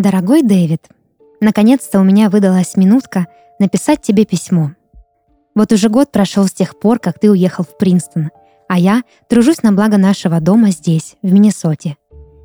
Дорогой Дэвид, наконец-то у меня выдалась минутка написать тебе письмо. Вот уже год прошел с тех пор, как ты уехал в Принстон, а я тружусь на благо нашего дома здесь, в Миннесоте.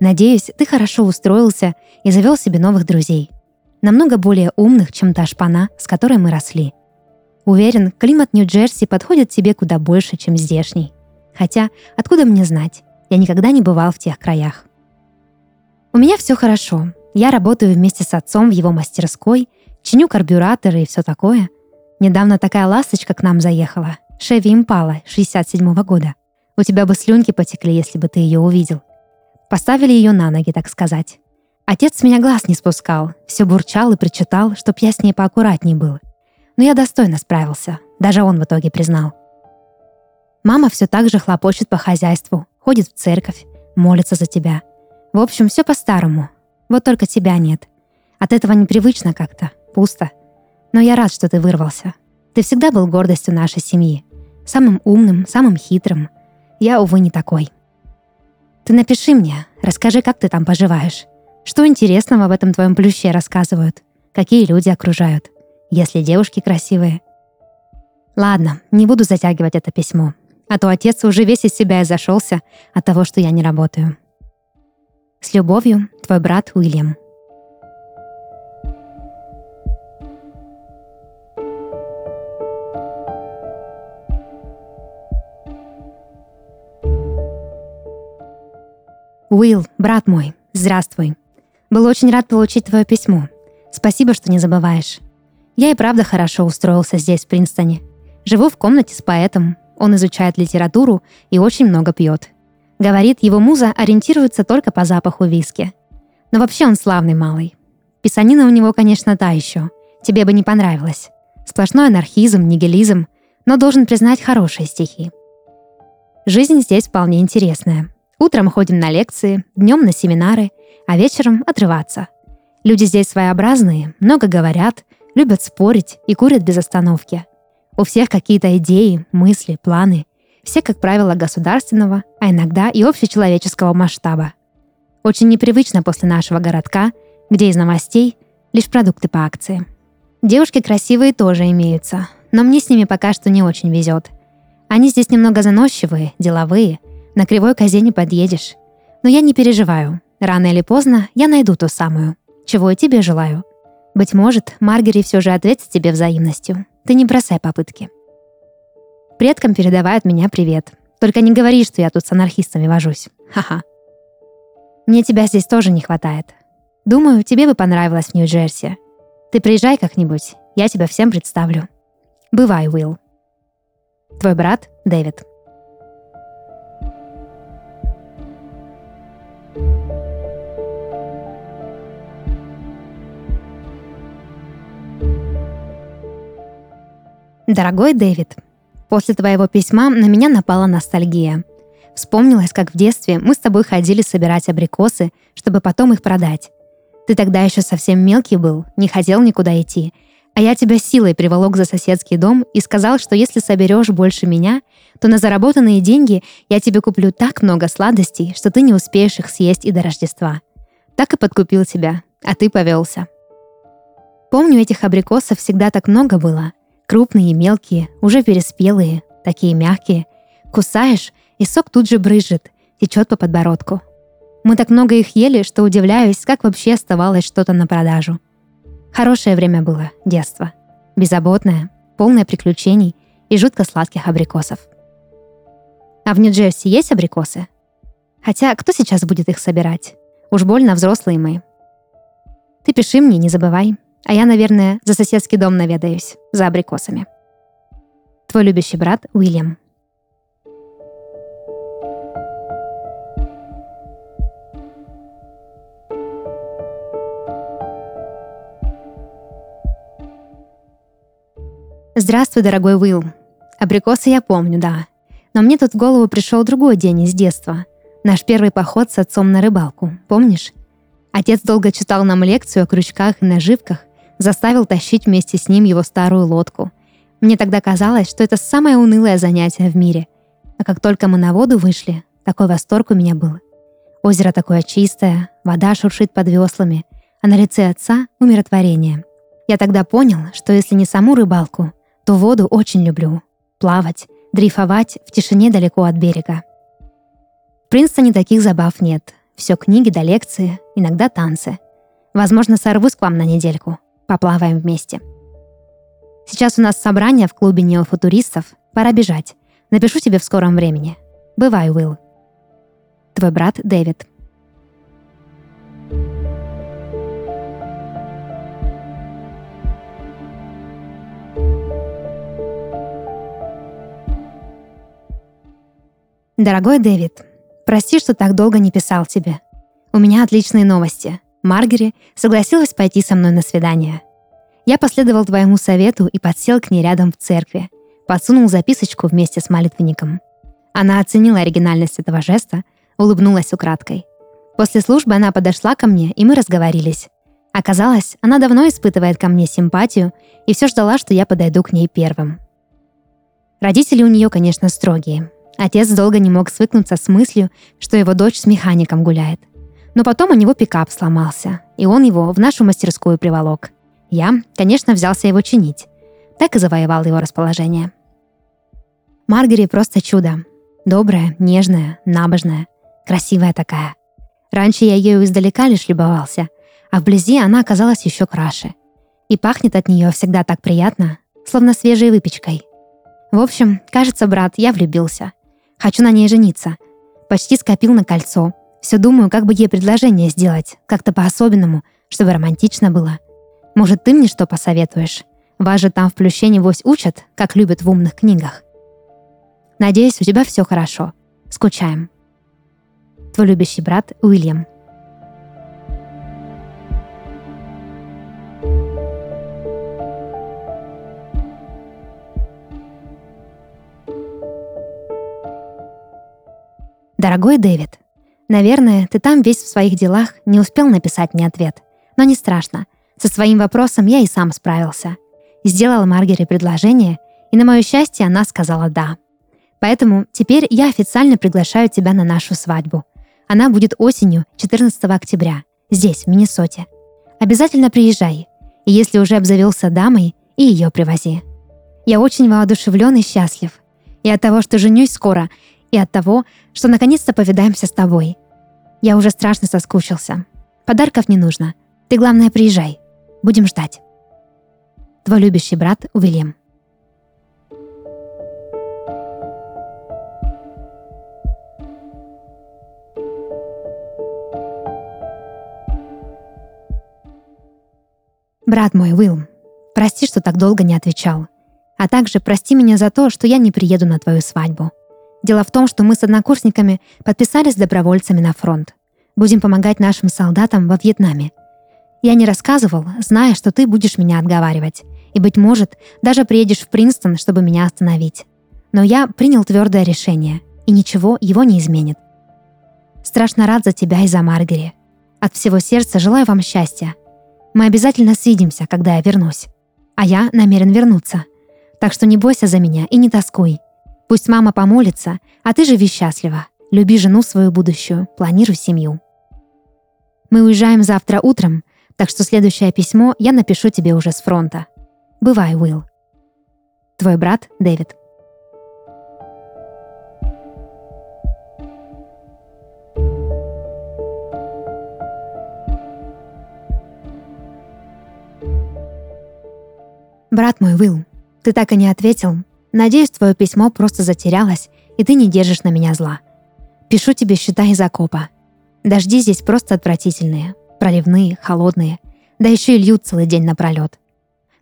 Надеюсь, ты хорошо устроился и завел себе новых друзей. Намного более умных, чем та шпана, с которой мы росли. Уверен, климат Нью-Джерси подходит тебе куда больше, чем здешний. Хотя, откуда мне знать? Я никогда не бывал в тех краях. У меня все хорошо. Я работаю вместе с отцом в его мастерской, чиню карбюраторы и все такое. Недавно такая ласточка к нам заехала. Шеви Импала 67-го года. У тебя бы слюнки потекли, если бы ты ее увидел. Поставили ее на ноги, так сказать. Отец с меня глаз не спускал, все бурчал и причитал, чтоб я с ней поаккуратней был. Но я достойно справился, даже он в итоге признал. Мама все так же хлопочет по хозяйству, ходит в церковь, молится за тебя — в общем, все по-старому. Вот только тебя нет. От этого непривычно как-то, пусто. Но я рад, что ты вырвался. Ты всегда был гордостью нашей семьи. Самым умным, самым хитрым. Я, увы, не такой. Ты напиши мне, расскажи, как ты там поживаешь. Что интересного в этом твоем плюще рассказывают? Какие люди окружают? Если девушки красивые? Ладно, не буду затягивать это письмо. А то отец уже весь из себя и зашелся от того, что я не работаю. С любовью, твой брат Уильям. Уилл, брат мой, здравствуй. Был очень рад получить твое письмо. Спасибо, что не забываешь. Я и правда хорошо устроился здесь, в Принстоне. Живу в комнате с поэтом. Он изучает литературу и очень много пьет. Говорит, его муза ориентируется только по запаху виски. Но вообще он славный малый. Писанина у него, конечно, та еще. Тебе бы не понравилось. Сплошной анархизм, нигилизм, но должен признать хорошие стихи. Жизнь здесь вполне интересная. Утром ходим на лекции, днем на семинары, а вечером отрываться. Люди здесь своеобразные, много говорят, любят спорить и курят без остановки. У всех какие-то идеи, мысли, планы – все, как правило, государственного, а иногда и общечеловеческого масштаба. Очень непривычно после нашего городка, где из новостей лишь продукты по акции. Девушки красивые тоже имеются, но мне с ними пока что не очень везет. Они здесь немного заносчивые, деловые, на кривой козе не подъедешь. Но я не переживаю. Рано или поздно я найду ту самую. Чего и тебе желаю. Быть может, Маргери все же ответит тебе взаимностью. Ты не бросай попытки. Предкам передавают меня привет. Только не говори, что я тут с анархистами вожусь. Ха-ха. Мне тебя здесь тоже не хватает. Думаю, тебе бы понравилось в Нью-Джерси. Ты приезжай как-нибудь, я тебя всем представлю. Бывай, Уилл. Твой брат Дэвид. Дорогой Дэвид, После твоего письма на меня напала ностальгия. Вспомнилось, как в детстве мы с тобой ходили собирать абрикосы, чтобы потом их продать. Ты тогда еще совсем мелкий был, не хотел никуда идти, а я тебя силой приволок за соседский дом и сказал, что если соберешь больше меня, то на заработанные деньги я тебе куплю так много сладостей, что ты не успеешь их съесть и до Рождества. Так и подкупил тебя, а ты повелся. Помню, этих абрикосов всегда так много было — Крупные и мелкие, уже переспелые, такие мягкие. Кусаешь, и сок тут же брызжет, течет по подбородку. Мы так много их ели, что удивляюсь, как вообще оставалось что-то на продажу. Хорошее время было, детство. Беззаботное, полное приключений и жутко сладких абрикосов. А в Нью-Джерси есть абрикосы? Хотя кто сейчас будет их собирать? Уж больно взрослые мы. Ты пиши мне, не забывай. А я, наверное, за соседский дом наведаюсь, за абрикосами. Твой любящий брат Уильям. Здравствуй, дорогой Уилл. Абрикосы я помню, да. Но мне тут в голову пришел другой день из детства. Наш первый поход с отцом на рыбалку, помнишь? Отец долго читал нам лекцию о крючках и наживках, заставил тащить вместе с ним его старую лодку. Мне тогда казалось, что это самое унылое занятие в мире. А как только мы на воду вышли, такой восторг у меня был. Озеро такое чистое, вода шуршит под веслами, а на лице отца — умиротворение. Я тогда понял, что если не саму рыбалку, то воду очень люблю. Плавать, дрейфовать в тишине далеко от берега. В Принстоне таких забав нет. Все книги да лекции, иногда танцы. Возможно, сорвусь к вам на недельку. Поплаваем вместе. Сейчас у нас собрание в клубе неофутуристов. Пора бежать. Напишу тебе в скором времени. Бывай, Уилл. Твой брат Дэвид. Дорогой Дэвид, прости, что так долго не писал тебе. У меня отличные новости. Маргери согласилась пойти со мной на свидание. Я последовал твоему совету и подсел к ней рядом в церкви. Подсунул записочку вместе с молитвенником. Она оценила оригинальность этого жеста, улыбнулась украдкой. После службы она подошла ко мне, и мы разговорились. Оказалось, она давно испытывает ко мне симпатию и все ждала, что я подойду к ней первым. Родители у нее, конечно, строгие. Отец долго не мог свыкнуться с мыслью, что его дочь с механиком гуляет. Но потом у него пикап сломался, и он его в нашу мастерскую приволок. Я, конечно, взялся его чинить. Так и завоевал его расположение. Маргари просто чудо. Добрая, нежная, набожная, красивая такая. Раньше я ею издалека лишь любовался, а вблизи она оказалась еще краше. И пахнет от нее всегда так приятно, словно свежей выпечкой. В общем, кажется, брат, я влюбился — Хочу на ней жениться. Почти скопил на кольцо. Все думаю, как бы ей предложение сделать, как-то по-особенному, чтобы романтично было. Может, ты мне что посоветуешь? Вас же там в плюще небось учат, как любят в умных книгах. Надеюсь, у тебя все хорошо. Скучаем. Твой любящий брат Уильям. Дорогой Дэвид, наверное, ты там весь в своих делах не успел написать мне ответ. Но не страшно. Со своим вопросом я и сам справился. Сделала Маргере предложение, и на мое счастье она сказала «да». Поэтому теперь я официально приглашаю тебя на нашу свадьбу. Она будет осенью, 14 октября, здесь, в Миннесоте. Обязательно приезжай. И если уже обзавелся дамой, и ее привози. Я очень воодушевлен и счастлив. И от того, что женюсь скоро, и от того, что наконец-то повидаемся с тобой. Я уже страшно соскучился. Подарков не нужно. Ты, главное, приезжай. Будем ждать. Твой любящий брат Уильям. Брат мой, Уилл, прости, что так долго не отвечал. А также прости меня за то, что я не приеду на твою свадьбу. Дело в том, что мы с однокурсниками подписались добровольцами на фронт. Будем помогать нашим солдатам во Вьетнаме. Я не рассказывал, зная, что ты будешь меня отговаривать. И, быть может, даже приедешь в Принстон, чтобы меня остановить. Но я принял твердое решение, и ничего его не изменит. Страшно рад за тебя и за Маргари. От всего сердца желаю вам счастья. Мы обязательно свидимся, когда я вернусь. А я намерен вернуться. Так что не бойся за меня и не тоскуй. Пусть мама помолится, а ты живи счастливо. Люби жену свою будущую, планируй семью. Мы уезжаем завтра утром, так что следующее письмо я напишу тебе уже с фронта. Бывай, Уилл. Твой брат Дэвид. Брат мой, Уилл, ты так и не ответил, Надеюсь, твое письмо просто затерялось, и ты не держишь на меня зла. Пишу тебе, считай, из окопа. Дожди здесь просто отвратительные. Проливные, холодные. Да еще и льют целый день напролет.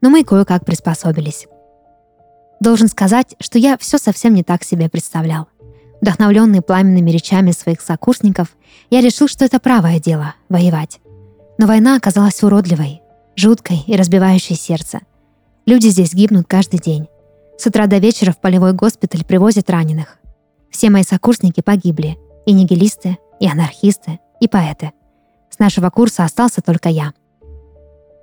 Но мы кое-как приспособились. Должен сказать, что я все совсем не так себе представлял. Вдохновленный пламенными речами своих сокурсников, я решил, что это правое дело — воевать. Но война оказалась уродливой, жуткой и разбивающей сердце. Люди здесь гибнут каждый день. С утра до вечера в полевой госпиталь привозят раненых. Все мои сокурсники погибли. И нигилисты, и анархисты, и поэты. С нашего курса остался только я.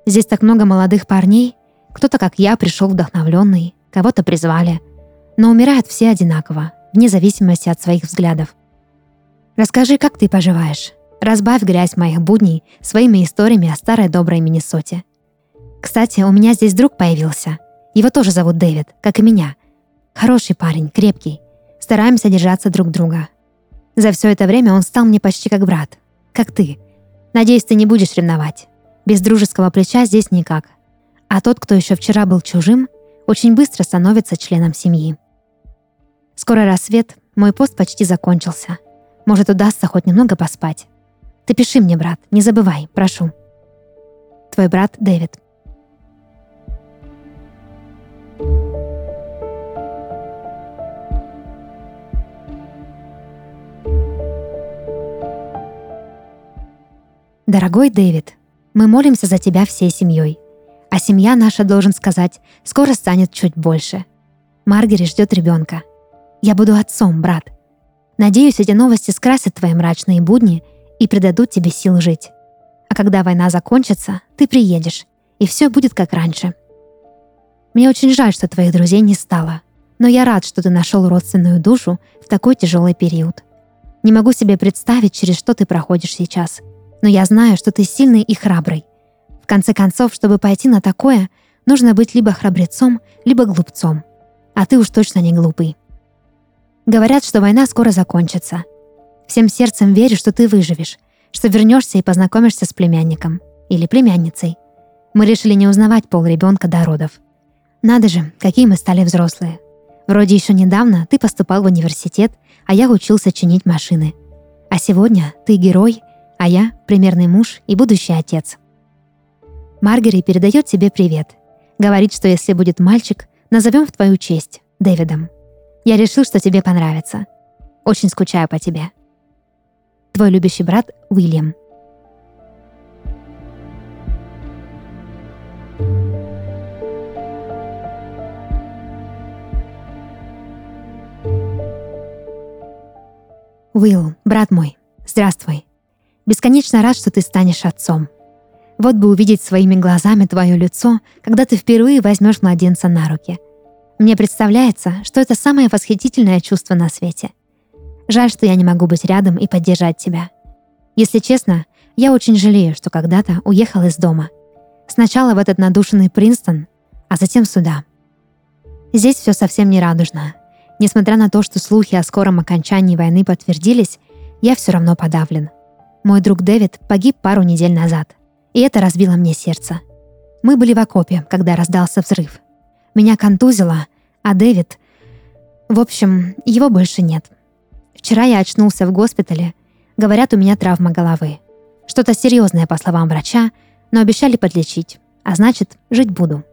Здесь так много молодых парней. Кто-то, как я, пришел вдохновленный, кого-то призвали. Но умирают все одинаково, вне зависимости от своих взглядов. Расскажи, как ты поживаешь? Разбавь грязь моих будней своими историями о старой доброй Миннесоте. Кстати, у меня здесь друг появился. Его тоже зовут Дэвид, как и меня. Хороший парень, крепкий. Стараемся держаться друг друга. За все это время он стал мне почти как брат. Как ты. Надеюсь, ты не будешь ревновать. Без дружеского плеча здесь никак. А тот, кто еще вчера был чужим, очень быстро становится членом семьи. Скоро рассвет, мой пост почти закончился. Может, удастся хоть немного поспать. Ты пиши мне, брат, не забывай, прошу. Твой брат Дэвид. Дорогой Дэвид, мы молимся за тебя всей семьей. А семья наша, должен сказать, скоро станет чуть больше. Маргери ждет ребенка. Я буду отцом, брат. Надеюсь, эти новости скрасят твои мрачные будни и придадут тебе сил жить. А когда война закончится, ты приедешь, и все будет как раньше. Мне очень жаль, что твоих друзей не стало, но я рад, что ты нашел родственную душу в такой тяжелый период. Не могу себе представить, через что ты проходишь сейчас — но я знаю, что ты сильный и храбрый. В конце концов, чтобы пойти на такое, нужно быть либо храбрецом, либо глупцом. А ты уж точно не глупый. Говорят, что война скоро закончится. Всем сердцем верю, что ты выживешь, что вернешься и познакомишься с племянником. Или племянницей. Мы решили не узнавать пол ребенка до родов. Надо же, какие мы стали взрослые. Вроде еще недавно ты поступал в университет, а я учился чинить машины. А сегодня ты герой а я — примерный муж и будущий отец. Маргери передает тебе привет. Говорит, что если будет мальчик, назовем в твою честь — Дэвидом. Я решил, что тебе понравится. Очень скучаю по тебе. Твой любящий брат Уильям. Уилл, брат мой, здравствуй. Бесконечно рад, что ты станешь отцом. Вот бы увидеть своими глазами твое лицо, когда ты впервые возьмешь младенца на руки. Мне представляется, что это самое восхитительное чувство на свете. Жаль, что я не могу быть рядом и поддержать тебя. Если честно, я очень жалею, что когда-то уехал из дома. Сначала в этот надушенный Принстон, а затем сюда. Здесь все совсем не радужно. Несмотря на то, что слухи о скором окончании войны подтвердились, я все равно подавлен. Мой друг Дэвид погиб пару недель назад, и это разбило мне сердце. Мы были в окопе, когда раздался взрыв. Меня контузило, а Дэвид... В общем, его больше нет. Вчера я очнулся в госпитале. Говорят, у меня травма головы. Что-то серьезное, по словам врача, но обещали подлечить, а значит, жить буду.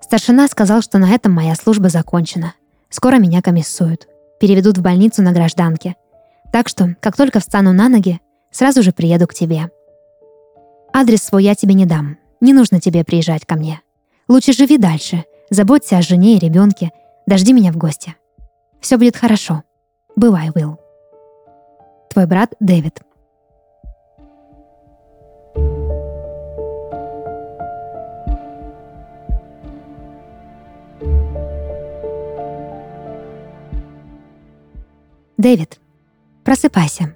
Старшина сказал, что на этом моя служба закончена. Скоро меня комиссуют. Переведут в больницу на гражданке. Так что, как только встану на ноги, Сразу же приеду к тебе. Адрес свой я тебе не дам. Не нужно тебе приезжать ко мне. Лучше живи дальше. Заботься о жене и ребенке. Дожди меня в гости. Все будет хорошо. Бывай, Уилл. Твой брат Дэвид. Дэвид, просыпайся.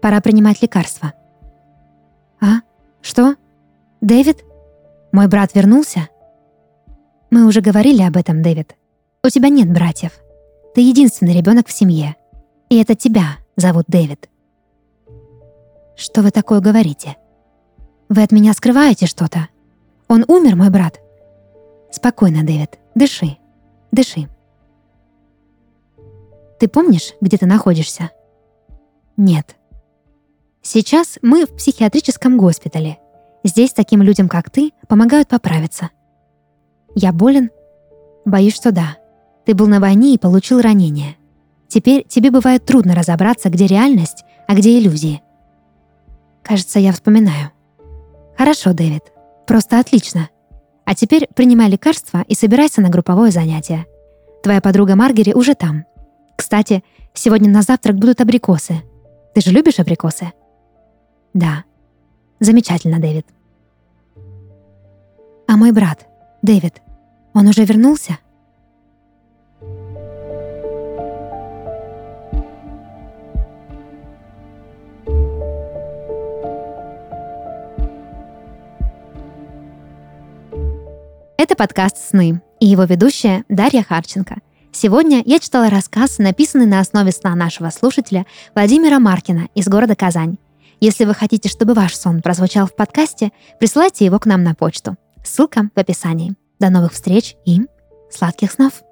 Пора принимать лекарства». «А? Что? Дэвид? Мой брат вернулся?» «Мы уже говорили об этом, Дэвид. У тебя нет братьев. Ты единственный ребенок в семье. И это тебя зовут Дэвид». «Что вы такое говорите? Вы от меня скрываете что-то? Он умер, мой брат?» «Спокойно, Дэвид. Дыши. Дыши». «Ты помнишь, где ты находишься?» «Нет», Сейчас мы в психиатрическом госпитале. Здесь таким людям, как ты, помогают поправиться. Я болен? Боюсь, что да. Ты был на войне и получил ранение. Теперь тебе бывает трудно разобраться, где реальность, а где иллюзии. Кажется, я вспоминаю. Хорошо, Дэвид. Просто отлично. А теперь принимай лекарства и собирайся на групповое занятие. Твоя подруга Маргери уже там. Кстати, сегодня на завтрак будут абрикосы. Ты же любишь абрикосы? Да. Замечательно, Дэвид. А мой брат, Дэвид, он уже вернулся? Это подкаст «Сны» и его ведущая Дарья Харченко. Сегодня я читала рассказ, написанный на основе сна нашего слушателя Владимира Маркина из города Казань. Если вы хотите, чтобы ваш сон прозвучал в подкасте, присылайте его к нам на почту. Ссылка в описании. До новых встреч и сладких снов!